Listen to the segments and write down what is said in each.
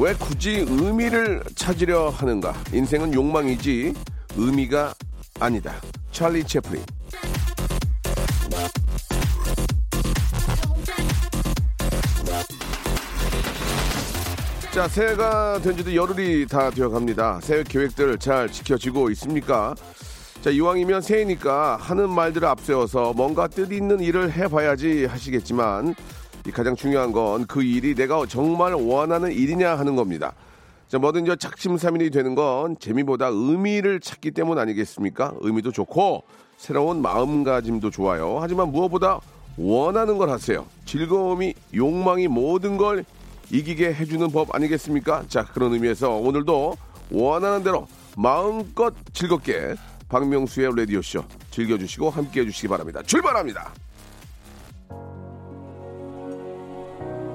왜 굳이 의미를 찾으려 하는가? 인생은 욕망이지 의미가 아니다. 찰리 채플린. 자, 새해가 된 지도 열흘이 다 되어 갑니다. 새해 계획들 잘 지켜지고 있습니까? 자, 이왕이면 새해니까 하는 말들을 앞세워서 뭔가 뜻 있는 일을 해봐야지 하시겠지만 이 가장 중요한 건 그 일이 내가 정말 원하는 일이냐 하는 겁니다. 자, 뭐든지 작심삼일이 되는 건 재미보다 의미를 찾기 때문 아니겠습니까? 의미도 좋고 새로운 마음가짐도 좋아요. 하지만 무엇보다 원하는 걸 하세요. 즐거움이 욕망이 모든 걸 이기게 해주는 법 아니겠습니까? 자, 그런 의미에서 오늘도 원하는 대로 마음껏 즐겁게 박명수의 라디오쇼 즐겨주시고 함께 해 주시기 바랍니다. 출발합니다.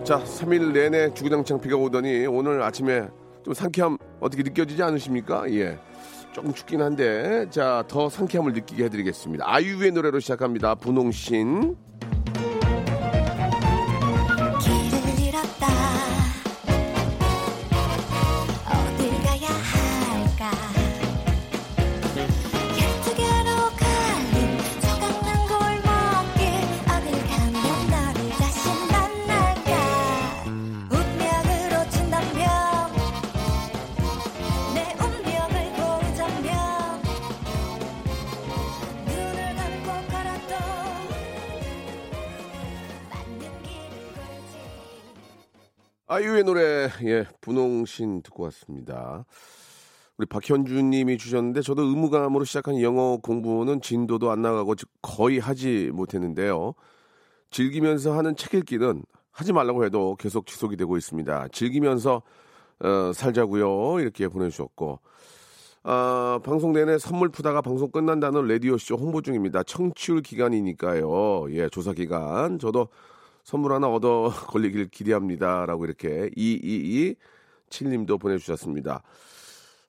자, 3일 내내 주구장창 비가 오더니 오늘 아침에 좀 상쾌함 어떻게 느껴지지 않으십니까? 예. 조금 춥긴 한데, 자, 더 상쾌함을 느끼게 해드리겠습니다. 아이유의 노래로 시작합니다. 분홍신. 아이유의 노래, 예, 분홍신 듣고 왔습니다. 우리 박현주 님이 주셨는데 저도 의무감으로 시작한 영어 공부는 진도도 안 나가고 즉 거의 하지 못했는데요. 즐기면서 하는 책 읽기는 하지 말라고 해도 계속 지속이 되고 있습니다. 즐기면서 어, 살자고요. 이렇게 보내주셨고 아, 방송 내내 선물 푸다가 방송 끝난다는 라디오 쇼 홍보 중입니다. 청취율 기간이니까요. 예, 조사 기간. 저도 선물 하나 얻어 걸리길 기대합니다. 라고 이렇게 2227님도 보내주셨습니다.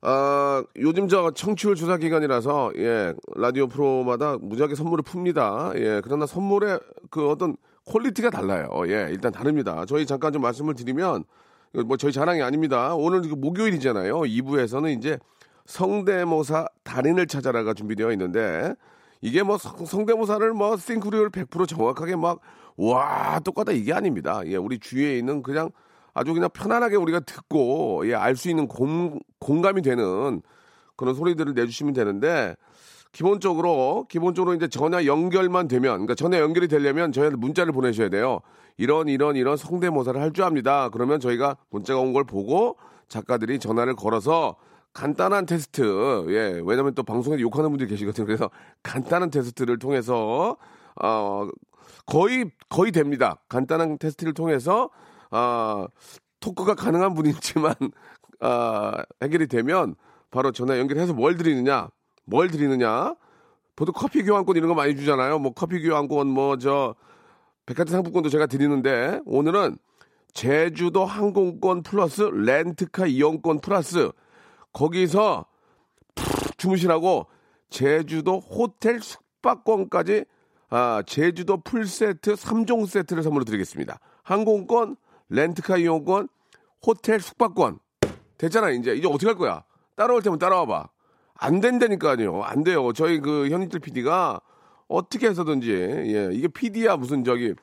아, 요즘 저 청취율 조사 기간이라서, 예, 라디오 프로마다 무지하게 선물을 풉니다. 예, 그러나 선물의 그 어떤 quality가 달라요. 예, 일단 다릅니다. 저희 잠깐 좀 말씀을 드리면, 뭐 저희 자랑이 아닙니다. 오늘 목요일이잖아요. 2부에서는 이제 성대모사 달인을 찾아라가 준비되어 있는데, 이게 뭐 성- 성대모사를 뭐 싱크로율 100% 정확하게 막, 와, 똑같다 이게 아닙니다. 예, 우리 주위에 있는 그냥 아주 그냥 편안하게 우리가 듣고, 예, 알 수 있는 공, 공감이 되는 그런 소리들을 내주시면 되는데, 기본적으로, 기본적으로 이제 전화 연결만 되면, 그러니까 전화 연결이 되려면 저희한테 문자를 보내셔야 돼요. 이런, 이런, 이런 성대모사를 할 줄 압니다. 그러면 저희가 문자가 온 걸 보고 작가들이 전화를 걸어서 간단한 테스트, 예, 왜냐면 또 방송에 욕하는 분들이 계시거든요. 그래서 간단한 테스트를 통해서, 어, 거의, 거의 됩니다. 간단한 테스트를 통해서, 아, 토크가 가능한 분이지만, 아, 해결이 되면 바로 전화 연결해서 뭘 드리느냐, 뭘 드리느냐, 보통 커피 교환권 이런 거 많이 주잖아요. 뭐 커피 교환권, 뭐 저, 백화점 상품권도 제가 드리는데, 오늘은 제주도 항공권 플러스 렌트카 이용권 플러스 거기서 푹 주무시라고 제주도 호텔 숙박권까지 아, 제주도 풀세트 3종 세트를 선물로 드리겠습니다. 항공권, 렌트카 이용권, 호텔 숙박권. 됐잖아, 이제. 이제 어떻게 할 거야? 따라올 테면 따라와 봐. 안 된다니까요. 안 돼요. 저희 그 현인철 PD가 어떻게 해서든지, 예, 이게 PD야 무슨 저기,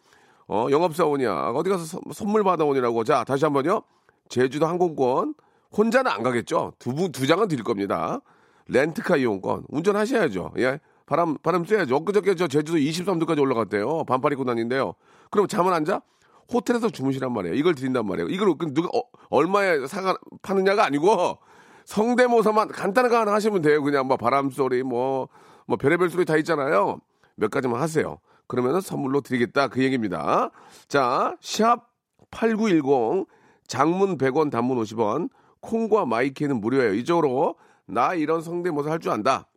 어, 영업사원이야. 어디 가서 선- 선물 받아오니라고. 자, 다시 한 번요. 제주도 항공권. 혼자는 안 가겠죠. 두 분, 두 장은 드릴 겁니다. 렌트카 이용권. 운전하셔야죠. 예. 바람, 바람 쐬야죠. 엊그저께 저 제주도 23도까지 올라갔대요. 반팔 입고 다닌대요. 그럼 잠은 안 자? 호텔에서 주무시란 말이에요. 이걸 드린단 말이에요. 이걸 그 누가, 어, 얼마에 사가, 파느냐가 아니고 성대모사만 간단하게 하나 하시면 돼요. 그냥 뭐 바람 소리, 뭐, 뭐 별의별 소리 다 있잖아요. 몇 가지만 하세요. 그러면은 선물로 드리겠다. 그 얘기입니다. 자, 샵 8910 장문 100원, 단문 50원, 콩과 my K는 무료예요. 이쪽으로 나 이런 성대모사 할 줄 안다.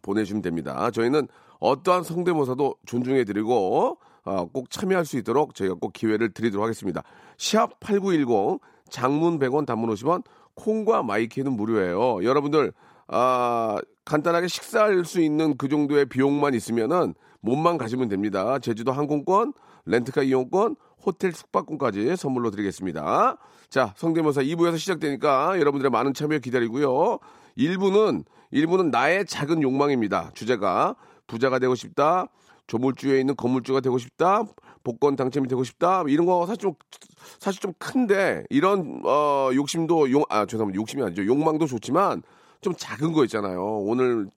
보내주시면 됩니다. 저희는 어떠한 성대모사도 존중해드리고 어, 꼭 참여할 수 있도록 저희가 꼭 기회를 드리도록 하겠습니다. 샵 8910 장문 100원 단문 50원 콩과 my K는 무료예요. 여러분들 아, 간단하게 식사할 수 있는 그 정도의 비용만 있으면은 몸만 가시면 됩니다. 제주도 항공권, 렌트카 이용권, 호텔 숙박권까지 선물로 드리겠습니다. 자, 성대모사 2부에서 시작되니까 여러분들의 많은 참여 기다리고요. 1부는 1부는 나의 작은 욕망입니다. 주제가 부자가 되고 싶다. 조물주 위에 있는 건물주가 되고 싶다. 복권 당첨이 되고 싶다. 이런 거 사실 좀 사실 좀 큰데 이런 어 욕심도 용 아 죄송합니다. 욕심이 아니죠. 욕망도 좋지만 좀 작은 거 있잖아요. 오늘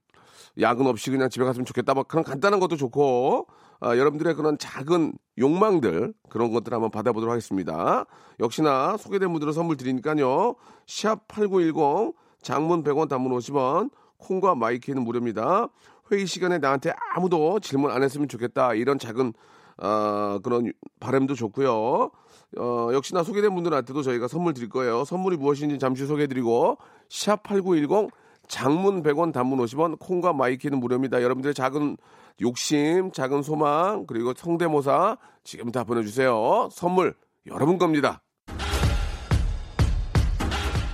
야근 없이 그냥 집에 갔으면 좋겠다. 막 그런 간단한 것도 좋고 아, 여러분들의 그런 작은 욕망들 그런 것들 한번 받아보도록 하겠습니다. 역시나 소개된 분들은 선물 드리니까요. 샵 8910 장문 100원 단문 50원 콩과 my K는 무료입니다. 회의 시간에 나한테 아무도 질문 안 했으면 좋겠다. 이런 작은 어, 그런 바람도 좋고요. 어, 역시나 소개된 분들한테도 저희가 선물 드릴 거예요. 선물이 무엇인지 잠시 소개해드리고 샵8910 장문 100원 단문 50원 콩과 my K는 무료입니다. 여러분들의 작은 욕심, 작은 소망 그리고 성대모사 지금 다 보내주세요. 선물 여러분 겁니다.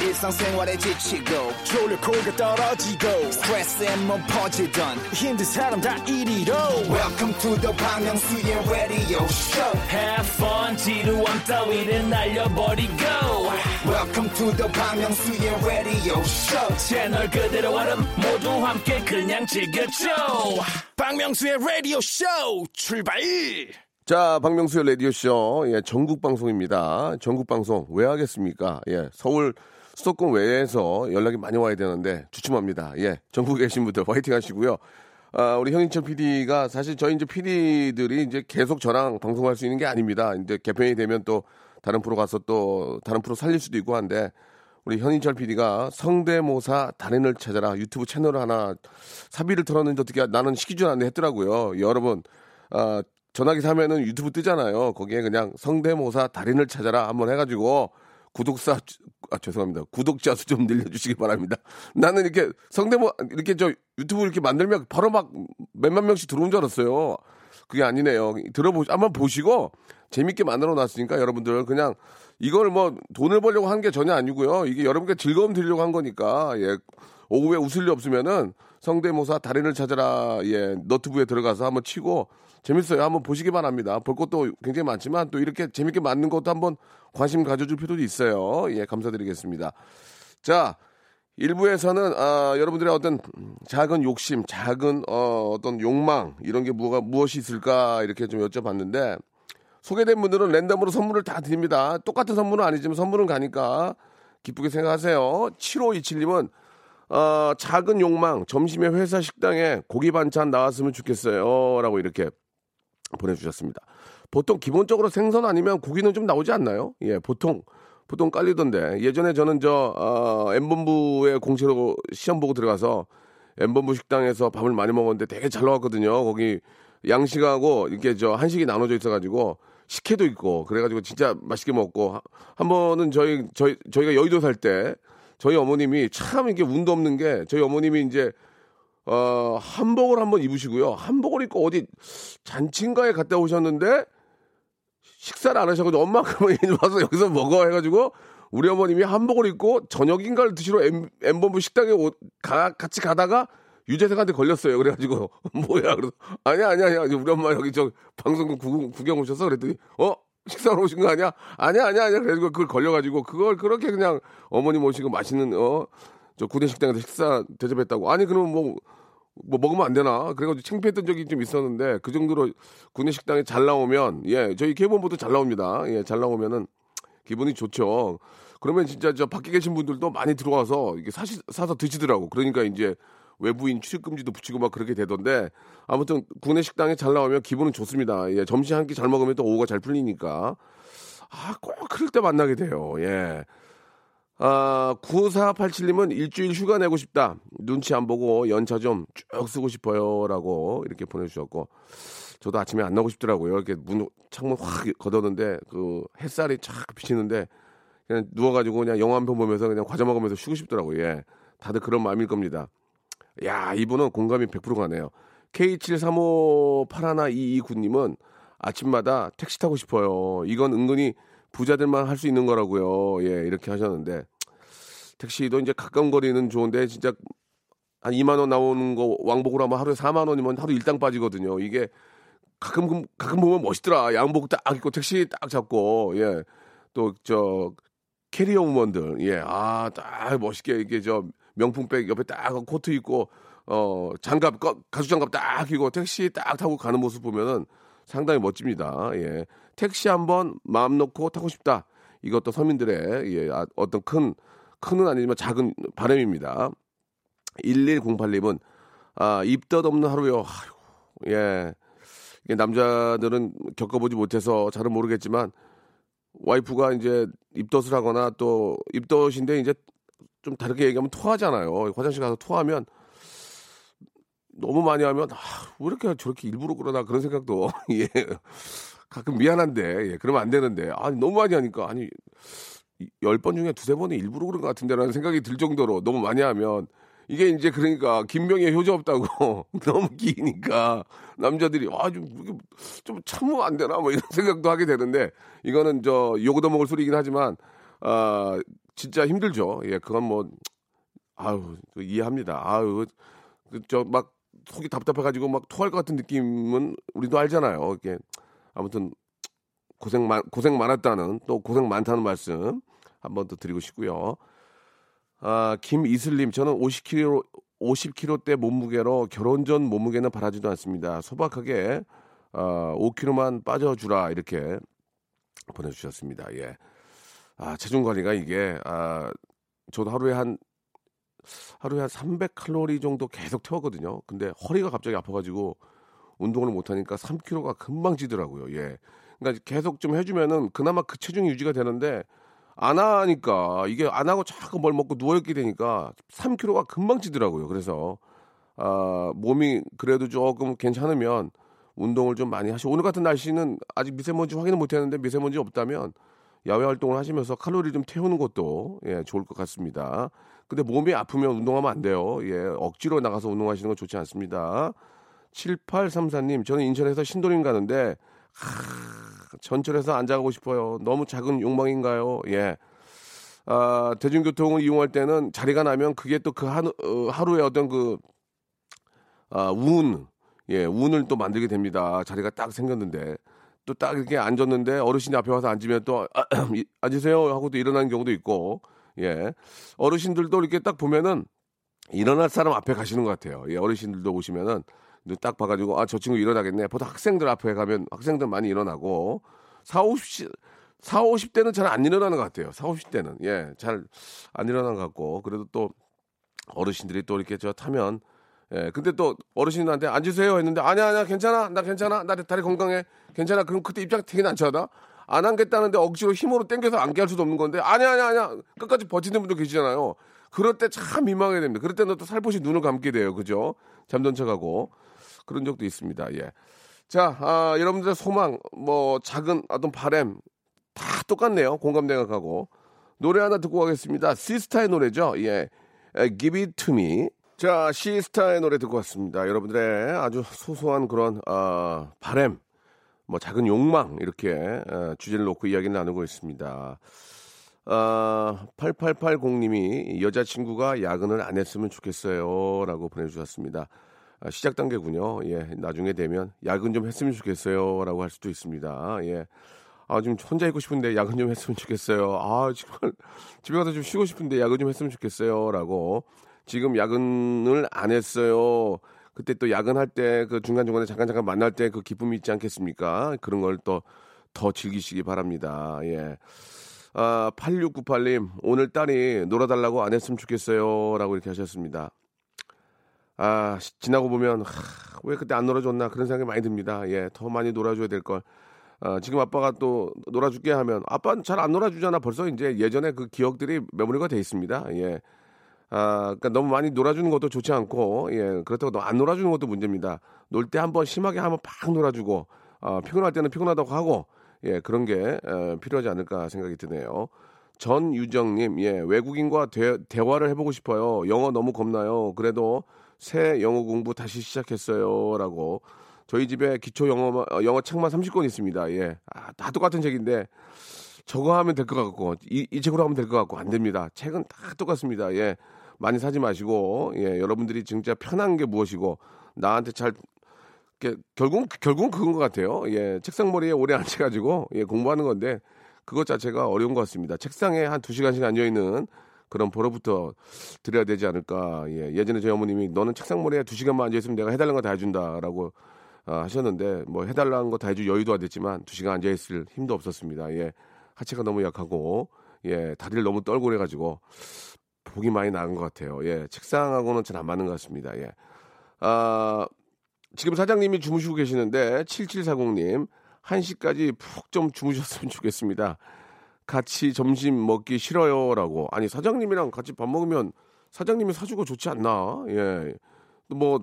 일상생활에 지치고, 졸려 코가 떨어지고, 스트레스에 몸 퍼지던, 힘든 사람 다 이리로. welcome to the Bang Myung-soo's radio show Have fun 지루함 따위를 날려버리고 welcome to the Bang Myung-soo's radio show 채널 그대로 얼음 모두 함께 그냥 즐겨줘 박명수의 라디오 쇼 출발 자, 박명수의 라디오쇼, 예, 전국 방송입니다. 전국 방송, 왜 하겠습니까? 예, 서울, 수도권 외에서 연락이 많이 와야 되는데, 주춤합니다. 예, 전국에 계신 분들 화이팅 하시고요. 아, 우리 현인철 PD가 사실 저희 이제 PD들이 이제 계속 저랑 방송할 수 있는 게 아닙니다. 이제 개편이 되면 또 다른 프로 가서 또 다른 프로 살릴 수도 있고 한데, 우리 현인철 PD가 성대모사 달인을 찾아라 유튜브 채널을 하나 사비를 털었는데 어떻게 나는 시키줄 않네 했더라고요. 여러분, 아, 전화기 사면은 유튜브 뜨잖아요. 거기에 그냥 성대모사 달인을 찾아라 한번 해가지고 구독자 아 죄송합니다 구독자 수 좀 늘려주시기 바랍니다. 나는 이렇게 성대모 이렇게 저 유튜브 이렇게 만들면 바로 막 몇만 명씩 들어온 줄 알았어요. 그게 아니네요. 들어보 한번 보시고 재밌게 만들어 놨으니까 여러분들 그냥 이걸 뭐 돈을 벌려고 한 게 전혀 아니고요. 이게 여러분께 즐거움 드리려고 한 거니까 예 오후에 웃을 일 없으면은 성대모사 달인을 찾아라 예 너튜브에 들어가서 한번 치고 재밌어요. 한번 보시기 바랍니다. 볼 것도 굉장히 많지만 또 이렇게 재밌게 만든 것도 한번 관심 가져줄 필요도 있어요. 예 감사드리겠습니다. 자 1부에서는 아, 여러분들의 어떤 작은 욕심, 작은 어, 어떤 욕망 이런 게 뭐가 무엇이 있을까 이렇게 좀 여쭤봤는데 소개된 분들은 랜덤으로 선물을 다 드립니다. 똑같은 선물은 아니지만 선물은 가니까 기쁘게 생각하세요. 7527님은 어, 작은 욕망 점심에 회사 식당에 고기 반찬 나왔으면 좋겠어요. 라고 이렇게 보내주셨습니다. 보통 기본적으로 생선 아니면 고기는 좀 나오지 않나요? 예, 보통 보통 깔리던데 예전에 저는 저 어, M본부에 공채로 시험 보고 들어가서 M본부 식당에서 밥을 많이 먹었는데 되게 잘 나왔거든요. 거기 양식하고 이렇게 저 한식이 나눠져 있어가지고 식혜도 있고 그래가지고 진짜 맛있게 먹고 하- 한 번은 저희 저희 저희가 여의도 살 때 저희 어머님이 참 이게 운도 없는 게 저희 어머님이 이제 어 한복을 한번 입으시고요. 한복을 입고 어디 잔치인가에 갔다 오셨는데 식사를 안 하셔가지고 엄마 그러면 와서 여기서 먹어 해가지고 우리 어머님이 한복을 입고 저녁인가를 드시러 M본부 식당에 오- 가, 같이 가다가 유재석한테 걸렸어요. 그래가지고 뭐야? 그래서 아니야 아니야 아니야. 우리 엄마 여기 저 방송국 구경, 구경 오셔서 그랬더니 어? 식사하러 오신 거 아니야? 아니야 아니야 아니야. 그래가지고 그걸 걸려가지고 그걸 그렇게 그냥 어머니 모시고 맛있는 어 저 구내 식당에서 식사 대접했다고 아니 그러면 뭐뭐 먹으면 안 되나? 그래가지고 창피했던 적이 좀 있었는데 그 정도로 구내 식당에 잘 나오면 예 저희 케이본부도 잘 나옵니다. 예 잘 나오면은 기분이 좋죠. 그러면 진짜 저 밖에 계신 분들도 많이 들어와서 이게 사시, 사서 드시더라고. 그러니까 이제 외부인 출입 금지도 붙이고 막 그렇게 되던데 아무튼 구내 식당에 잘 나오면 기분은 좋습니다. 예 점심 한 끼 잘 먹으면 또 오후가 잘 풀리니까 아 꼭 그럴 때 만나게 돼요. 예. 아, 9487님은 일주일 휴가 내고 싶다. 눈치 안 보고 연차 좀 쭉 쓰고 싶어요. 라고 이렇게 보내주셨고. 저도 아침에 안 나오고 싶더라고요. 이렇게 문, 창문 확 걷었는데 그 햇살이 쫙 비치는데 그냥 누워가지고 그냥 영화 한 편 보면서 그냥 과자 먹으면서 쉬고 싶더라고요. 예. 다들 그런 마음일 겁니다. 야, 이분은 공감이 100% 가네요. K73581229님은 아침마다 택시 타고 싶어요. 이건 은근히 부자들만 할 수 있는 거라고요. 예, 이렇게 하셨는데 택시도 이제 가까운 거리는 좋은데 진짜 한 2만 원 나오는 거 왕복으로 하면 하루에 4만 원이면 하루 일당 빠지거든요. 이게 가끔 가끔 보면 멋있더라. 양복 딱 입고 택시 딱 잡고 예. 또 저 캐리어 우먼들 예. 아, 딱 멋있게 이게 저 명품백 옆에 딱 코트 입고 어 장갑 거- 가죽 장갑 딱 끼고 택시 딱 타고 가는 모습 보면은 상당히 멋집니다. 예. 택시 한번 마음 놓고 타고 싶다. 이것도 서민들의 예, 아, 어떤 큰 큰은 아니지만 작은 바람입니다. 1108님은 아, 입덧 없는 하루요. 아이고, 예. 남자들은 겪어보지 못해서 잘은 모르겠지만 와이프가 이제 입덧을 하거나 또 입덧인데 이제 좀 다르게 얘기하면 토하잖아요. 화장실 가서 토하면 너무 많이 하면 아, 왜 이렇게 저렇게 일부러 그러나 그런 생각도 예. 가끔 미안한데 예, 그러면 안 되는데 아니 너무 많이 하니까 아니 열 번 중에 두세 번은 일부러 그런 것 같은데라는 생각이 들 정도로 너무 많이 하면 이게 이제 그러니까 김명의 효자 없다고 너무 기니까 남자들이 아좀 좀 참으면 안 되나 뭐 이런 생각도 하게 되는데 이거는 저 요거도 먹을 소리이긴 하지만 아 진짜 힘들죠. 예, 그건 뭐 아유 이해합니다. 아유 저 막 속이 답답해가지고 막 토할 것 같은 느낌은 우리도 알잖아요. 이게 아무튼 고생 많 고생 많았다는 또 고생 많다는 말씀 한번 더 드리고 싶고요. 아 김이슬님 저는 50kg 50kg대 몸무게로 결혼 전 몸무게는 바라지도 않습니다. 소박하게 아 5kg만 빠져주라 이렇게 보내주셨습니다. 예. 아 체중 관리가 이게 아 저도 하루에 한 하루에 한 300칼로리 정도 계속 태웠거든요. 근데 허리가 갑자기 아파가지고 운동을 못하니까 3kg가 금방 찌더라고요. 예. 그러니까 계속 좀 해주면은 그나마 그 체중이 유지가 되는데 안 하니까 이게 안 하고 자꾸 뭘 먹고 누워있게 되니까 3kg가 금방 찌더라고요. 그래서 아, 몸이 그래도 조금 괜찮으면 운동을 좀 많이 하시고 오늘 같은 날씨는 아직 미세먼지 확인은 못했는데 미세먼지 없다면 야외 활동을 하시면서 칼로리 좀 태우는 것도 예, 좋을 것 같습니다. 근데 몸이 아프면 운동하면 안 돼요. 예, 억지로 나가서 운동하시는 건 좋지 않습니다. 7834님, 저는 인천에서 신도림 가는데, 하, 전철에서 안 자고 싶어요. 너무 작은 욕망인가요? 예. 아, 대중교통을 이용할 때는 자리가 나면 그게 또 그 하루, 어, 하루의 어떤 그, 아, 운, 예, 운을 또 만들게 됩니다. 자리가 딱 생겼는데. 또 딱 이렇게 앉았는데 어르신이 앞에 와서 앉으면 또 아, 이- 앉으세요 하고 또 일어나는 경우도 있고 예 어르신들도 이렇게 딱 보면은 일어날 사람 앞에 가시는 것 같아요 예 어르신들도 오시면은 딱 봐가지고 아 저 친구 일어나겠네. 보통 학생들 앞에 가면 학생들 많이 일어나고 4, 50, 4, 50대는 잘 안 일어나는 것 같아요. 4, 50대는. 예 잘 안 일어나는 것 같고. 그래도 또 어르신들이 또 이렇게 저 타면 예, 근데 또 어르신한테 앉으세요 했는데 아니야 아니야 괜찮아. 나 괜찮아. 나 다리 건강해. 괜찮아. 그럼 그때 입장 되게 난처하다. 안 앉겠다는데 억지로 힘으로 당겨서 앉게 할 수도 없는 건데 아니야 아니야 아니야. 끝까지 버티는 분도 계시잖아요. 그럴 때 참 민망하게 됩니다. 그럴 때는 또 살포시 눈을 감게 돼요. 그죠? 잠든 척하고 그런 적도 있습니다. 예 자 아, 여러분들의 소망 뭐 작은 어떤 바램 다 똑같네요. 공감대각하고. 노래 하나 듣고 가겠습니다. 시스타의 노래죠. 예. 에, Give It To Me. 자, 시스타의 노래 듣고 왔습니다. 여러분들의 아주 소소한 그런 아, 바램, 뭐 작은 욕망 이렇게 어, 주제를 놓고 이야기를 나누고 있습니다. 아, 8880님이 여자친구가 야근을 안 했으면 좋겠어요 라고 보내주셨습니다. 아, 시작 단계군요. 예, 나중에 되면 야근 좀 했으면 좋겠어요라고 할 수도 있습니다. 예. 아, 좀 혼자 있고 싶은데 야근 좀 했으면 좋겠어요. 아, 정말 집에 가서 좀 쉬고 싶은데 야근 좀 했으면 좋겠어요라고 지금 야근을 안 했어요. 그때 또 야근할 때 그 중간중간에 잠깐 잠깐 만날 때 그 기쁨이 있지 않겠습니까? 그런 걸 또 더 즐기시기 바랍니다. 예. 아, 8698님, 오늘 딸이 놀아달라고 안 했으면 좋겠어요. 라고 이렇게 하셨습니다. 아, 시- 지나고 보면, 하, 왜 그때 안 놀아줬나 그런 생각이 많이 듭니다. 예, 더 많이 놀아줘야 될 걸. 아, 지금 아빠가 또 놀아줄게 하면, 아빠는 잘 안 놀아주잖아. 벌써 이제 예전에 그 기억들이 메모리가 돼 있습니다. 예. 아, 그러니까 너무 많이 놀아주는 것도 좋지 않고, 예, 그렇다고 너 안 놀아주는 것도 문제입니다. 놀 때 한번 심하게 한번 팍 놀아주고, 아, 피곤할 때는 피곤하다고 하고, 예, 그런 게 에, 필요하지 않을까 생각이 드네요. 전유정님, 예, 외국인과 대, 대화를 해보고 싶어요. 영어 너무 겁나요. 그래도 새 영어 공부 다시 시작했어요. 라고. 저희 집에 기초 영어, 영어 책만 30권 있습니다. 예. 아, 다 똑같은 책인데, 저거 하면 될 것 같고, 이, 이 책으로 하면 될 것 같고, 안 됩니다. 책은 다 똑같습니다. 예. 많이 사지 마시고, 예. 여러분들이 진짜 편한 게 무엇이고, 나한테 잘, 결국, 결국은 그건 것 같아요. 예. 책상머리에 오래 앉아가지고, 예. 공부하는 건데, 그것 자체가 어려운 것 같습니다. 책상에 한 두 시간씩 앉아 있는 그런 보러부터 드려야 되지 않을까. 예. 예전에 저희 어머님이 너는 책상머리에 두 시간만 앉아있으면 내가 해달라는 거 다 해준다라고 아, 하셨는데, 뭐 해달라는 거 다 해줄 여유도 안 됐지만, 두 시간 앉아있을 힘도 없었습니다. 예. 하체가 너무 약하고, 예. 다리를 너무 떨고 그래가지고, 복이 많이 나은 것 같아요. 예. 책상하고는 잘 안 맞는 것 같습니다. 예. 아, 지금 사장님이 주무시고 계시는데 7740님 1시까지 푹 좀 주무셨으면 좋겠습니다. 같이 점심 먹기 싫어요라고. 아니 사장님이랑 같이 밥 먹으면 사장님이 사주고 좋지 않나? 예. 뭐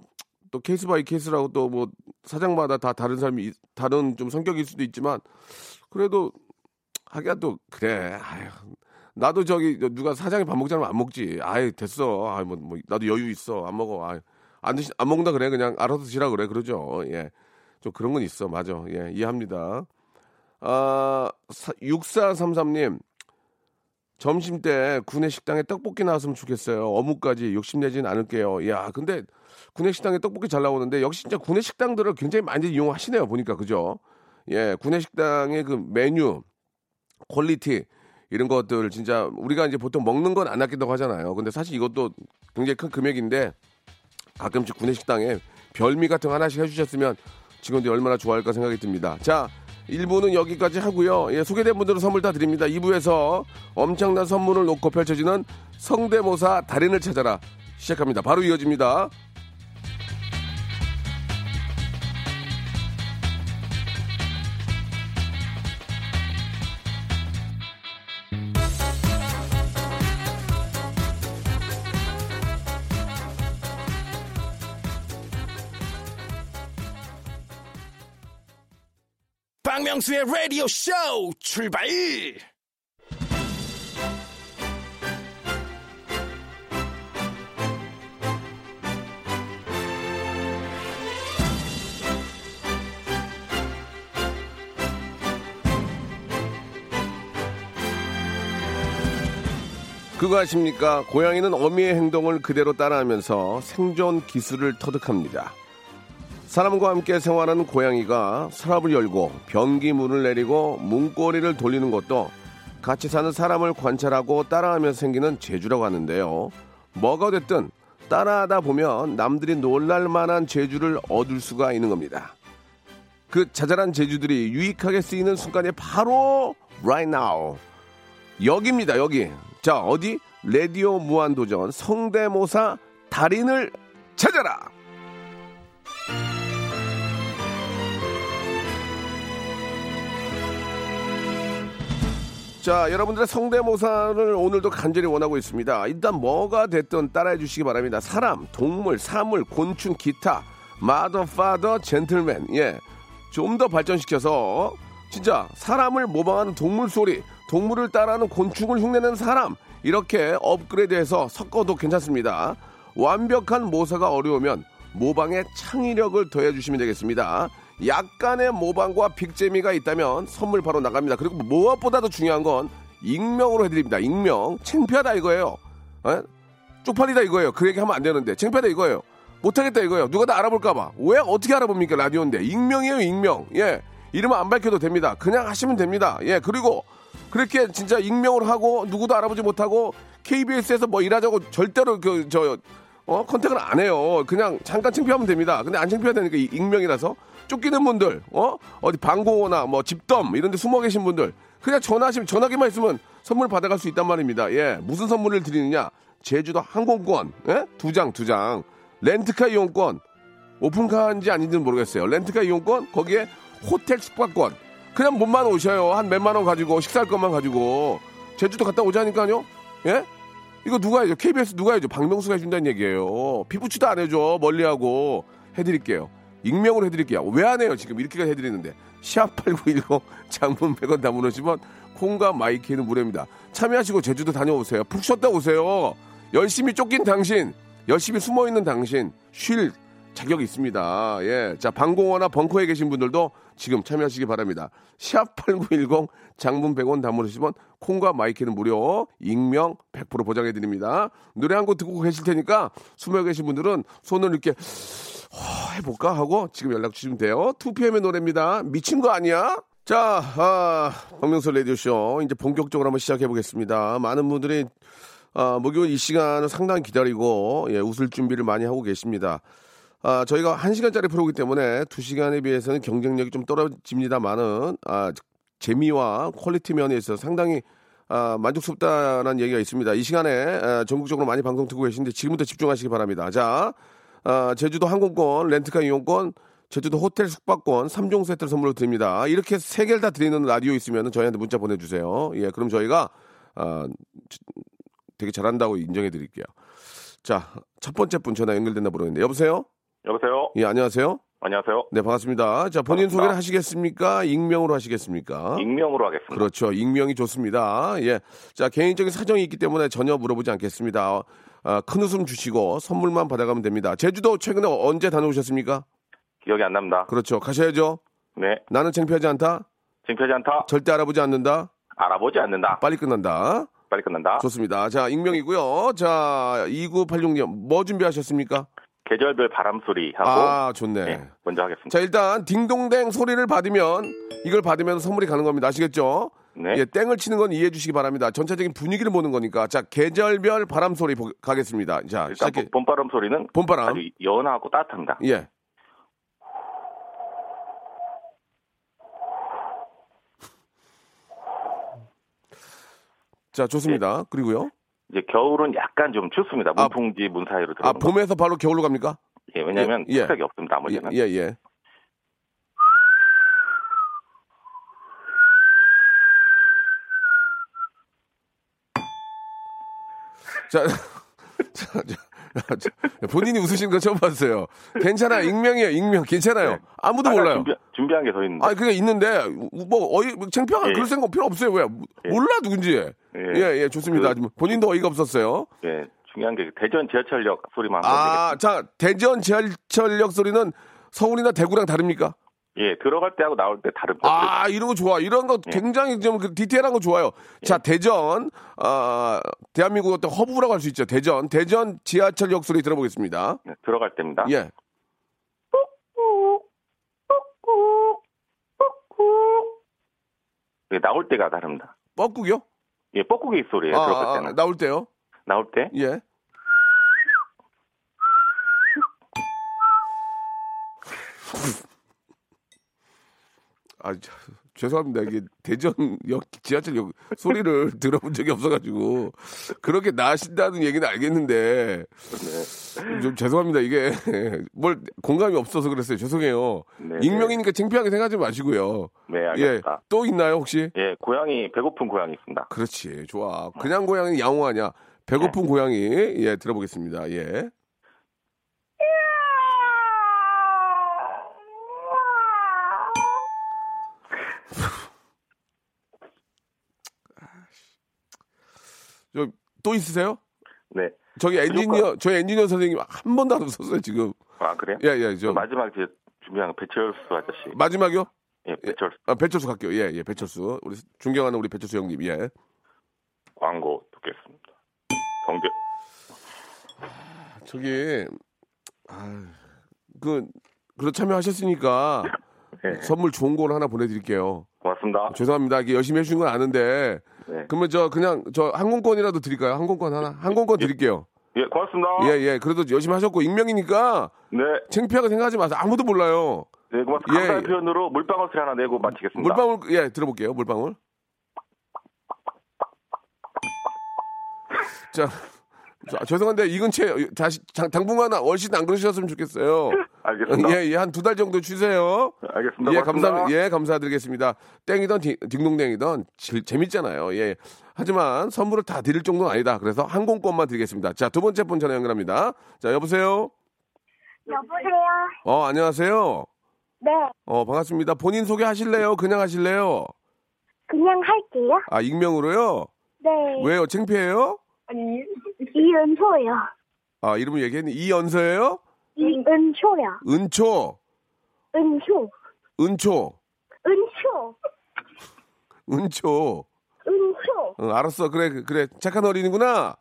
또 case by case라고 또 뭐 사장마다 다 다른 사람이 있- 다른 좀 성격일 수도 있지만 그래도 하기야 또 그래. 아휴. 나도 저기 누가 사장이 밥 먹자면 안 먹지. 아이 됐어. 아이 뭐, 뭐 나도 여유 있어. 안 먹어. 아이, 안 드시 안 먹는다 그래. 그냥 알아서 드시라 그래. 그러죠. 예. 좀 그런 건 있어. 맞아. 예. 이해합니다. 아, 6433님. 점심 때 구내 식당에 떡볶이 나왔으면 좋겠어요. 어묵까지 욕심내진 않을게요. 야, 근데 구내 식당에 떡볶이 잘 나오는데 역시 진짜 구내 식당들을 굉장히 많이 이용하시네요. 보니까 그죠? 예, 구내 식당의 그 메뉴, quality 이런 것들 진짜 우리가 이제 보통 먹는 건 안 아낀다고 하잖아요. 근데 사실 이것도 굉장히 큰 금액인데 가끔씩 구내 식당에 별미 같은 거 하나씩 해주셨으면 직원들이 얼마나 좋아할까 생각이 듭니다. 자, 1부는 여기까지 하고요. 예, 소개된 분들은 선물 다 드립니다. 2부에서 엄청난 선물을 놓고 펼쳐지는 성대모사 달인을 찾아라 시작합니다. 바로 이어집니다. 박명수의 라디오 쇼 출발! 그거 아십니까? 고양이는 어미의 행동을 그대로 따라하면서 생존 기술을 터득합니다. 사람과 함께 생활하는 고양이가 서랍을 열고 변기 문을 내리고 문고리를 돌리는 것도 같이 사는 사람을 관찰하고 따라하면서 생기는 재주라고 하는데요. 뭐가 됐든 따라하다 보면 남들이 놀랄 만한 재주를 얻을 수가 있는 겁니다. 그 자잘한 재주들이 유익하게 쓰이는 순간이 바로 right now. 여기입니다, 여기. 자, 어디? 라디오 무한도전 성대모사 달인을 찾아라! 자, 여러분들의 성대모사를 오늘도 간절히 원하고 있습니다. 일단 뭐가 됐든 따라해 주시기 바랍니다. 사람, 동물, 사물, 곤충, 기타, 마더, 파더, 젠틀맨. 예. 좀 더 발전시켜서 진짜 사람을 모방하는 동물 소리, 동물을 따라하는 곤충을 흉내내는 사람. 이렇게 업그레이드해서 섞어도 괜찮습니다. 완벽한 모사가 어려우면 모방에 창의력을 더해 주시면 되겠습니다. 약간의 모방과 빅재미가 있다면 선물 바로 나갑니다. 그리고 무엇보다도 중요한 건 익명으로 해드립니다. 익명. 창피하다 이거예요. 에? 쪽팔리다 이거예요. 그 얘기 하면 안 되는데. 창피하다 이거예요. 못하겠다 이거예요. 누가 다 알아볼까봐. 왜 어떻게 알아봅니까? 라디오인데. 익명이에요, 익명. 예. 이름은 안 밝혀도 됩니다. 그냥 하시면 됩니다. 예. 그리고 그렇게 진짜 익명으로 하고 누구도 알아보지 못하고 KBS에서 뭐 일하자고 절대로 그, 저, 어 컨택을 안 해요. 그냥 잠깐 창피하면 됩니다. 근데 안 창피해야 되니까 이- 익명이라서 쫓기는 분들, 어 어디 방공호나 뭐 집덤 이런 데 숨어 계신 분들 그냥 전화하시면 전화기만 있으면 선물 받아갈 수 있단 말입니다. 예, 무슨 선물을 드리느냐? 제주도 항공권, 예? 두 장, 두 장, 렌트카 이용권, 오픈카인지 아닌지는 모르겠어요. 렌트카 이용권, 거기에 호텔 숙박권. 그냥 몸만 오셔요. 한 몇만 원 가지고, 식사할 것만 가지고. 제주도 갔다 오자니까요. 예? 이거 누가 해줘? KBS 누가 해줘? 박명수가 해준다는 얘기예요. 피붙이도 안 해줘. 멀리하고. 해드릴게요. 익명으로 해드릴게요. 왜 안 해요? 지금 이렇게까지 해드리는데. 샵8910 장문 100원 담으시면 콩과 마이키는 무료입니다. 참여하시고 제주도 다녀오세요. 푹 쉬었다 오세요. 열심히 쫓긴 당신, 열심히 숨어 있는 당신, 쉴 자격이 있습니다. 예. 자, 방공호나 벙커에 계신 분들도 지금 참여하시기 바랍니다. 샵8910 장문 100원 담으시면 콩과 마이키는 무료, 익명 100% 보장해 드립니다. 노래 한 곡 듣고 계실 테니까 숨어 계신 분들은 손을 이렇게 어, 해볼까 하고 지금 연락 주시면 돼요. 2PM의 노래입니다. 미친 거 아니야? 자, 아, 박명수 라디오쇼 이제 본격적으로 한번 시작해 보겠습니다. 많은 분들이 아, 목요일 이 시간을 상당히 기다리고 예, 웃을 준비를 많이 하고 계십니다. 아, 저희가 한시간짜리 프로기 때문에 두시간에 비해서는 경쟁력이 좀 떨어집니다만은 아, 재미와 quality 면에 있어서 상당히 아, 만족스럽다는 얘기가 있습니다. 이 시간에 아, 전국적으로 많이 방송 듣고 계신데 지금부터 집중하시기 바랍니다. 자, 아, 제주도 항공권, 렌트카 이용권, 제주도 호텔 숙박권 3종 세트를 선물로 드립니다. 이렇게 세 개를 다 드리는 라디오 있으면 저희한테 문자 보내주세요. 예, 그럼 저희가 아, 되게 잘한다고 인정해 드릴게요. 자, 첫 번째 분 전화 연결된다 모르겠는데 여보세요? 여보세요? 예, 안녕하세요. 안녕하세요? 네, 반갑습니다. 자, 본인 반갑습니다. 소개를 하시겠습니까? 익명으로 하시겠습니까? 익명으로 하겠습니다. 그렇죠. 익명이 좋습니다. 예. 자, 개인적인 사정이 있기 때문에 전혀 물어보지 않겠습니다. 아, 큰 웃음 주시고 선물만 받아가면 됩니다. 제주도 최근에 언제 다녀오셨습니까? 기억이 안 납니다. 그렇죠. 가셔야죠. 네. 나는 창피하지 않다. 창피하지 않다. 절대 알아보지 않는다. 알아보지 않는다. 빨리 끝난다. 빨리 끝난다. 좋습니다. 자, 익명이고요. 자, 2986님, 뭐 준비하셨습니까? 계절별 바람 소리 하고 아, 좋네. 네, 먼저 하겠습니다. 자, 일단 딩동댕 소리를 받으면 이걸 받으면 선물이 가는 겁니다. 아시겠죠? 네. 예, 땡을 치는 건 이해해 주시기 바랍니다. 전체적인 분위기를 보는 거니까. 자, 계절별 바람 소리 보- 가겠습니다. 자, 일단 시작해. 봄- 봄바람 소리는 봄바람. 아주 연하고 따뜻합니다. 예. 자, 좋습니다. 그리고요. 이제 겨울은 약간 좀 춥습니다. 아, 문풍지 문 사이로 아, 들어오는 거. 봄에서 바로 겨울로 갑니까? 예, 왜냐하면 예, 예. 특색이 없습니다. 예, 나머지는. 예, 예. 자, 자, 자, 자, 본인이 웃으시는 거 처음 봤어요. 괜찮아, 익명이에요, 익명. 괜찮아요. 네. 아무도 아까 몰라요. 준비, 준비 한 게 더 있는데. 아, 그게 있는데, 뭐, 어이, 창피한, 예. 그럴 생각 필요 없어요. 왜? 예. 몰라, 누군지. 예, 예. 예, 좋습니다. 그- 본인도 어이가 없었어요. 예, 중요한 게 대전 지하철역 소리만 아, 자, 대전 지하철역 소리는 서울이나 대구랑 다릅니까? 예, 들어갈 때하고 나올 때 다릅니다. 아, 이런 거 좋아. 이런 거 예. 굉장히 좀그 디테일한 거 좋아요. 자, 대전, 아, 대한민국 어떤 허브라고 할 수 있죠. 대전, 대전 지하철역 소리 들어보겠습니다. 네, 들어갈 때입니다. 예. 예, 나올 때가 다릅니다. 뻐꾸기요? 예, 뻐꾸기 소리예요. 아, 들어갈 아, 때는. 나올 때요? 나올 때 예. 아, 자, 죄송합니다. 이게 대전역 지하철역 소리를 들어본 적이 없어가지고 그렇게 나신다는 얘기는 알겠는데 좀 죄송합니다. 이게 뭘 공감이 없어서 그랬어요. 죄송해요. 네, 익명이니까 창피하게 생각하지 마시고요. 네, 예, 알겠습니다. 또 있나요 혹시? 예, 고양이 배고픈 고양이 있습니다. 그렇지, 좋아. 그냥 고양이는 양호하냐? 배고픈 네. 고양이, 예, 들어보겠습니다. 예. 저, 또 있으세요? 네. 저기 엔지니어, 저희 엔지니어 선생님 한 번도 안 웃었어요, 지금. 아, 그래요? 예, 예, 저. 마지막 제 준비한 배철수 아저씨. 마지막이요? 예, 배철수 아, 배철수 갈게요. 예, 예, 배철수. 우리 존경하는 우리 배철수 형님, 예. 광고 듣겠습니다. 경제 저기, 아, 그, 그래 참여하셨으니까 네. 선물 좋은 걸 하나 보내드릴게요. 고맙습니다. 죄송합니다. 이게 열심히 해주신 건 아는데, 네. 그러면 저 그냥 저 항공권이라도 드릴까요? 항공권 하나? 항공권 드릴게요. 예, 고맙습니다. 예, 예. 그래도 열심히 하셨고, 익명이니까 네, 창피하게 생각하지 마세요. 아무도 몰라요. 네, 고맙습니다. 예, 감사의 예. 표현으로 물방울 소리 하나 내고 마치겠습니다. 물방울, 예, 들어볼게요. 물방울. 자, 자, 죄송한데, 이 근처에 다시, 당- 당분간 월신 안 그러셨으면 좋겠어요. 알겠습니다. 예, 예, 한 두 달 정도 쉬세요. 알겠습니다. 예. 감사, 예, 감사드리겠습니다. 땡이던 딩- 딩동댕이던 질- 재밌잖아요. 예. 하지만 선물을 다 드릴 정도는 아니다. 그래서 항공권만 드리겠습니다. 자, 두 번째 분 전화 연결합니다. 자, 여보세요? 여보세요? 어, 안녕하세요. 네, 어, 반갑습니다. 본인 소개 하실래요? 그냥 하실래요? 그냥 할게요. 아, 익명으로요? 네. 왜요? 창피해요? 이은초요. 아, 이름을 얘기했니? 이연서예요? 이은초요. 은초, 은초. 은초, 은초. 은초. 은초. 응, 알았어. 그래, 그래. 착한 어린이구나.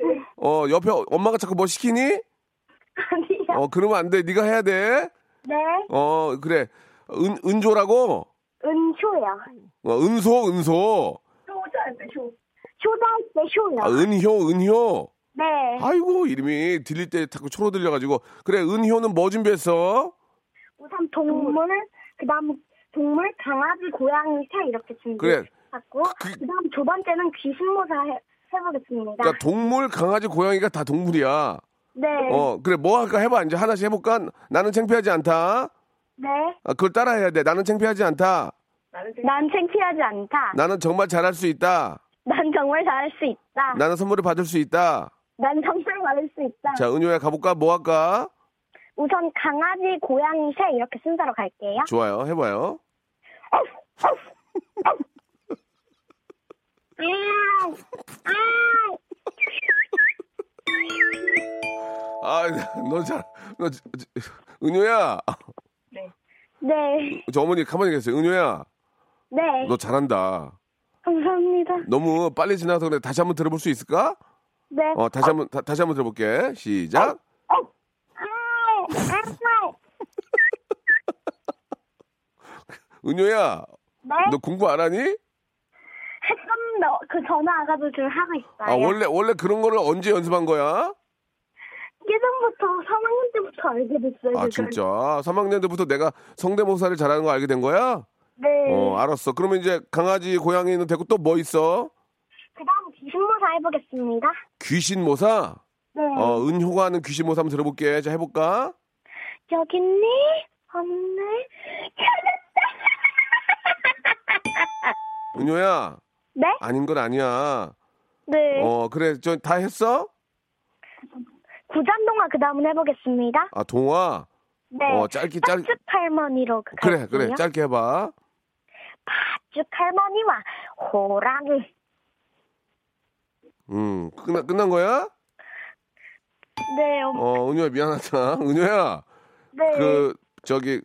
네. 어, 옆에 엄마가 자꾸 뭐 시키니? 아니요. 어, 그러면 안 돼. 네가 해야 돼. 네. 어, 그래. 은, 은조라고? 은초요. 어, 은소, 은소. 초등할 때 쇼요. 아, 은효, 은효. 네. 아이고, 이름이 들릴 때 자꾸 초로 들려가지고. 그래, 은효는 뭐 준비했어? 우선 동물, 그 다음 동물, 강아지, 고양이, 새 이렇게 그래. 준비했고, 그- 그 다음 두 번째는 귀신모사 해, 해보겠습니다. 그러니까 동물, 강아지, 고양이가 다 동물이야. 네. 어, 그래, 뭐 할까 해봐. 이제 하나씩 해볼까? 나는 창피하지 않다. 네. 아, 그걸 따라 해야 돼. 나는 창피하지 않다. 난 창피하지 않다. 나는 정말 잘할 수 있다. 난 정말 잘할 수 있다. 나는 선물을 받을 수 있다. 난 정말 받을 수 있다. 자, 은효야 가볼까? 뭐 할까? 우선 강아지, 고양이, 새 이렇게 순서로 갈게요. 좋아요. 해봐요. 아, 너 잘, 너, 은효야. 네. 저 어머니 가만히 계세요. 은효야. 네. 너 잘한다. 감사합니다. 너무 빨리 지나서 그래. 다시 한번 들어볼 수 있을까? 네. 어, 다시 한번, 다, 시 한번 들어볼게. 시작. 은효야. 네. 너 공부 안 하니? 했었는데 그 전화 와가지고 지금 하고 있어요. 아, 원래, 원래 그런 거를 언제 연습한 거야? 예전부터 3학년 때부터 알게 됐어요. 아, 그걸. 진짜. 3학년 때부터 내가 성대모사를 잘하는 거 알게 된 거야? 네. 어, 알았어. 그러면 이제 강아지, 고양이는 되고 또 뭐 있어? 그 다음 귀신 모사 해보겠습니다. 귀신 모사? 네. 어, 은효가 하는 귀신 모사 한번 들어볼게. 자, 해볼까? 여기 있니? 없네. 은효야. 네? 아닌 건 아니야. 네. 어, 그래. 저 다 했어? 구잔동화 그 다음은 해보겠습니다. 아, 동화? 네. 어, 짧게, 짧게. 팥죽 할머니로 그 그래, 갈게요. 그래. 짧게 해봐. 팥죽 할머니와 호랑이. 음, 끝나, 끝난 거야? 네. 어, 어, 은효야, 미안하다. 은효야, 네. 그, 저기,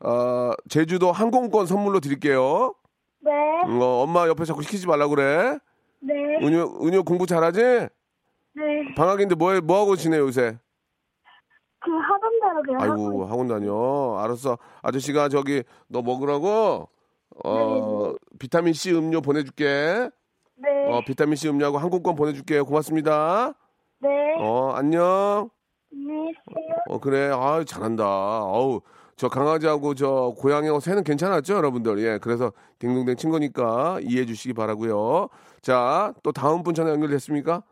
어, 제주도 항공권 선물로 드릴게요. 네. 음, 어, 엄마 옆에 자꾸 시키지 말라 그래. 네. 은효, 은효 공부 잘하지? 네. 방학인데 뭐, 해, 뭐 하고 지내, 요새? 그 하던 대로 그냥 아이고, 학원 다녀. 알았어. 아저씨가 저기, 너 먹으라고, 어, 비타민 C 음료 보내줄게. 네. 어, 비타민 C 음료하고 항공권 보내줄게요. 고맙습니다. 네. 어, 안녕. 안녕히 계세요. 어, 그래. 아 잘한다. 어우, 저 강아지하고 저 고양이하고 새는 괜찮았죠, 여러분들? 예, 그래서 딩동댕 친 거니까 이해해 주시기 바라고요 자, 또 다음 분 전화 연결됐습니까?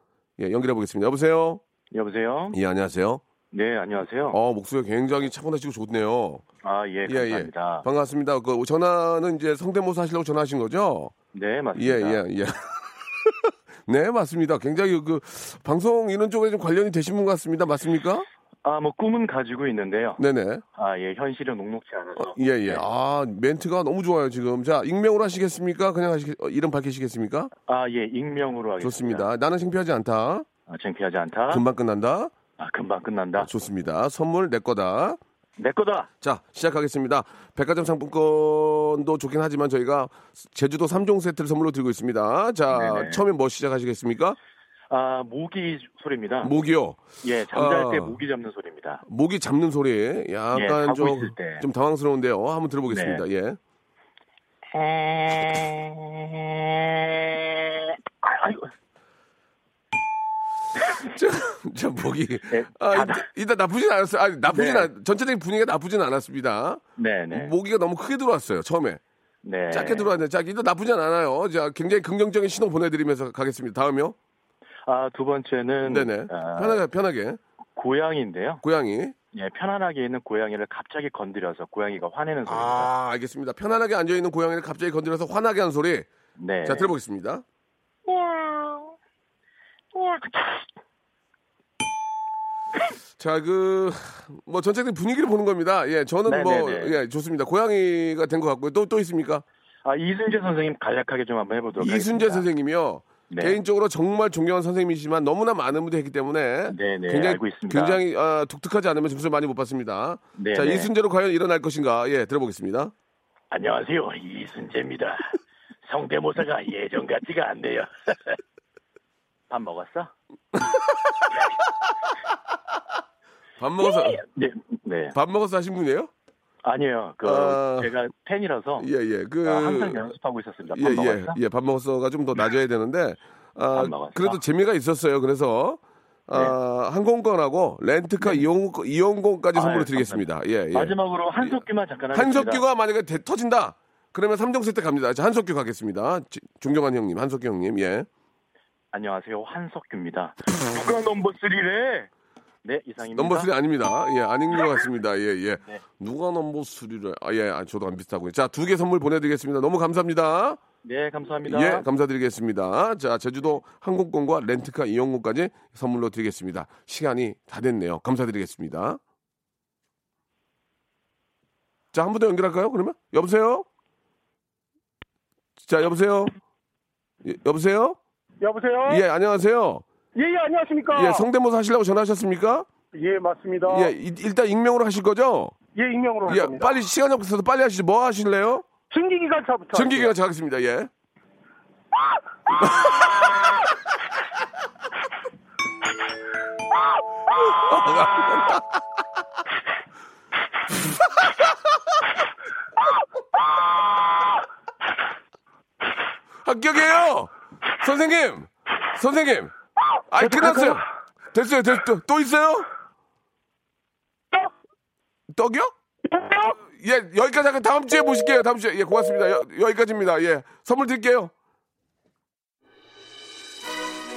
예, 연결해 보겠습니다. 여보세요? 여보세요? 예, 안녕하세요. 네, 안녕하세요. 어, 목소리가 굉장히 차분하시고 좋네요. 아, 예, 예, 예. 감사합니다. 반갑습니다. 그 전화는 이제 성대모사 하시려고 전화하신 거죠? 네, 예, 맞습니다. 예, 예. 네, 맞습니다. 굉장히 그 방송 이런 쪽에 좀 관련이 되신 분 같습니다. 맞습니까? 아, 뭐 꿈은 가지고 있는데요. 네네. 아, 예, 현실은 녹록지 않아서. 예, 예. 아, 멘트가 너무 좋아요, 지금. 자, 익명으로 하시겠습니까? 그냥 하시, 어, 이름 밝히시겠습니까? 아, 예, 익명으로 하겠습니다. 좋습니다. 나는 창피하지 않다. 아, 창피하지 않다. 금방 끝난다. 아, 금방 끝난다. 좋습니다. 선물 내 거다. 내 거다. 자, 시작하겠습니다. 백화점 상품권도 좋긴 하지만 저희가 제주도 3종 세트를 선물로 드리고 있습니다. 자, 네네. 처음에 뭐 시작하시겠습니까? 아, 모기 소리입니다. 모기요. 예, 잠잘 아. 때 모기 잡는 소리입니다. 모기 잡는 소리. 약간 예, 좀. 좀 당황스러운데요. 한번 들어보겠습니다. 네. 예. 아, 아이고. 저, 저 목이 네, 아. 일단, 일단 나쁘진 않았어요. 아니, 나쁘진 네. 않, 전체적인 분위기가 나쁘진 않았습니다. 네 네. 모기가 너무 크게 들어왔어요, 처음에. 네. 작게 들어왔는데, 자, 일단 나쁘진 않아요. 자, 굉장히 긍정적인 신호 보내드리면서 가겠습니다. 다음이요? 아, 두 번째는 네네. 아, 편하게, 편하게. 고양이인데요. 고양이. 예, 편안하게 있는 고양이를 갑자기 건드려서 고양이가 화내는 소리입니다. 아, 알겠습니다. 편안하게 앉아 있는 고양이를 갑자기 건드려서 화나게 한 소리. 네. 자, 들어보겠습니다. 자, 그, 뭐, 전체적인 분위기를 보는 겁니다. 예, 저는 뭐, 네네네. 예, 좋습니다. 고양이가 된 것 같고요. 또, 또 있습니까? 아, 이순재 선생님 간략하게 좀 한번 해보도록 이순재 하겠습니다. 선생님이요. 네. 개인적으로 정말 존경하는 선생님이시지만 너무나 많은 분들이 했기 때문에 네네, 굉장히, 알고 있습니다. 굉장히 아, 독특하지 않으면 점수를 많이 못 받습니다. 네네. 자, 이순재로 과연 일어날 것인가? 예, 들어보겠습니다. 안녕하세요. 이순재입니다. 성대모사가 예전 같지가 않네요. 밥 먹었어? 밥 먹어서, 네. 네. 밥 먹어서 하신 분이에요? 아니에요. 그 아. 제가 팬이라서 예, 예. 그, 아, 항상 연습하고 있었습니다. 밥 예, 예, 먹었어? 예. 밥 먹었어가 좀 더 낮아야 되는데, 아? 그래도 재미가 있었어요. 그래서, 네. 아, 항공권하고 렌트카 이용, 이용권까지 아유, 선물로 드리겠습니다. 예, 예. 마지막으로 한석규만 잠깐 하겠습니다. 한석규가 만약에 대- 터진다. 그러면 3종 세트 갑니다. 자, 한석규 가겠습니다. 지- 존경하는 형님, 한석규 형님, 예. 안녕하세요. 한석규입니다. 누가 넘버 3래? 네, 이상입니다. 넘버 3 아닙니다. 예, 아닌 것 같습니다. 예, 예. 네. 누가 넘버 3를, 아, 예, 아, 저도 안 비슷하고요. 자, 두 개 선물 보내드리겠습니다. 너무 감사합니다. 네, 감사합니다. 예, 감사드리겠습니다. 자, 제주도 항공권과 렌트카 이용권까지 선물로 드리겠습니다. 시간이 다 됐네요. 감사드리겠습니다. 자, 한번더 연결할까요? 그러면? 여보세요? 자, 여보세요? 예, 여보세요? 여보세요? 예, 안녕하세요. 예, 예, 안녕하십니까? 예, 성대모사 하시려고 전화하셨습니까? 예, 맞습니다. 예, 이- 일단 익명으로 하실 거죠? 예, 익명으로 할 예, 겁니다. 빨리 시간이 없어서 빨리 하시죠. 뭐 하실래요? 증기기관차부터. 전기기가 자겠습니다. 예. 합격이에요. 선생님, 선생님. 아, 끝났어요. 됐어요. 됐, 또, 또 있어요? 떡이요? 예, 여기까지 하고 다음 주에 뵐게요. 다음 주에. 예, 고맙습니다. 여, 여기까지입니다. 예, 선물 드릴게요.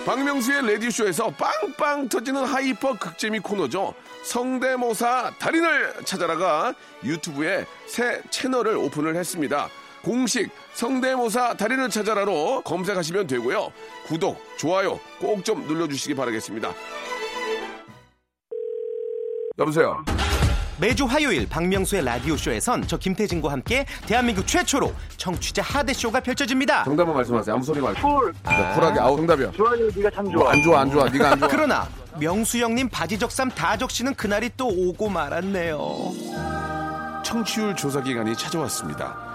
박명수의 라디오쇼에서 빵빵 터지는 hyper 극재미 코너죠. 성대모사 달인을 찾아라가 유튜브에 새 채널을 오픈을 했습니다. 공식 성대모사 달인을 찾아라로 검색하시면 되고요. 구독, 좋아요 꼭 좀 눌러주시기 바라겠습니다. 여보세요. 매주 화요일 박명수의 라디오쇼에선 저 김태진과 함께 대한민국 최초로 청취자 하대쇼가 펼쳐집니다. 정답만 말씀하세요. 아무 소리 말고. Cool. 네, 쿨하게. 아우, 정답이야. 좋아요, 네가 참 좋아. 안 좋아, 안 좋아. 네가 안 좋아. 그러나 명수 형님 바지 적삼 다 적시는 그날이 또 오고 말았네요. 청취율 조사 기간이 찾아왔습니다.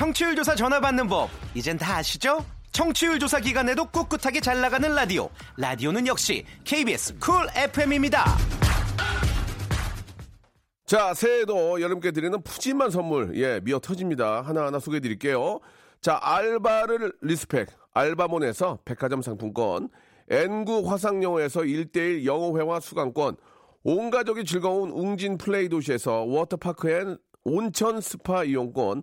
청취율 조사 전화 받는 법 이젠 다 아시죠? 청취율 조사 기간에도 꿋꿋하게 잘 나가는 라디오 라디오는 역시 KBS 쿨 FM입니다. 자, 새해에도 여러분께 드리는 푸짐한 선물, 예, 미어 터집니다. 하나하나 소개해 드릴게요. 자, 알바를 respect, 알바몬에서 백화점 상품권, N구 화상영어에서 1대1 영어회화 수강권, 온 가족이 즐거운 웅진 플레이 도시에서 워터파크 and 온천 스파 이용권,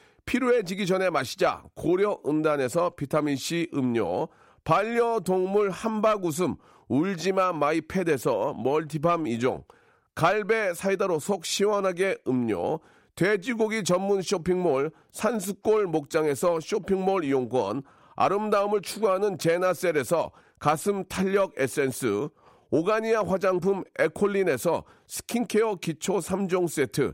피로해지기 전에 마시자. 고려 은단에서 비타민C 음료, 반려동물 함박 웃음. 울지마 마이 펫에서 멀티밤 이종, 갈배 사이다로 속 시원하게 음료, 돼지고기 전문 쇼핑몰 산수골 목장에서 쇼핑몰 이용권, 아름다움을 추구하는 제나셀에서 가슴 탄력 에센스, 오가니아 화장품 에콜린에서 스킨케어 기초 3종 세트,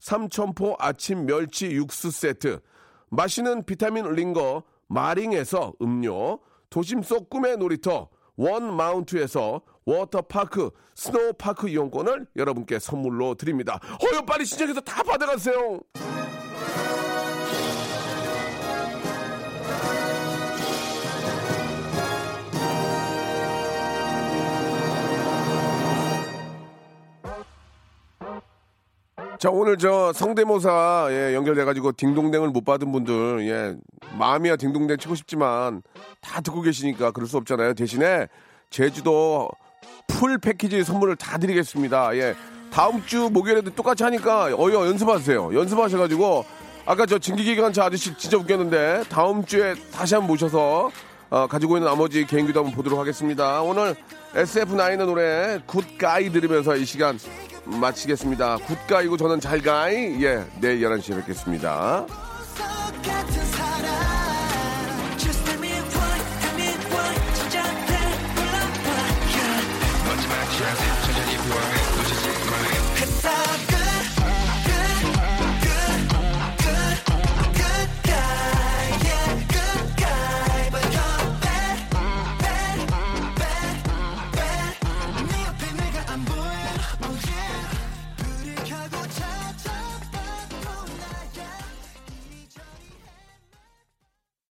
삼천포 아침 멸치 육수 세트, 마시는 비타민 링거 마링에서 음료, 도심 속 꿈의 놀이터 원 마운트에서 워터파크 스노우파크 이용권을 여러분께 선물로 드립니다. 어여 빨리 신청해서 다 받아가세요. 자, 오늘 저 성대모사 예, 연결돼가지고 딩동댕을 못 받은 분들, 예, 마음이야 딩동댕 치고 싶지만 다 듣고 계시니까 그럴 수 없잖아요. 대신에 제주도 풀 패키지 선물을 다 드리겠습니다. 예. 다음 주 목요일에도 똑같이 하니까 어여 연습하세요. 연습하셔가지고 아까 저 진기기관차 아저씨 진짜 웃겼는데 다음 주에 다시 한번 모셔서 어, 가지고 있는 나머지 개인기도 한번 보도록 하겠습니다. 오늘 SF9의 노래 굿가이 들으면서 이 시간 마치겠습니다. 굿가이고 저는 잘가이. 예, 내일 11시에 뵙겠습니다.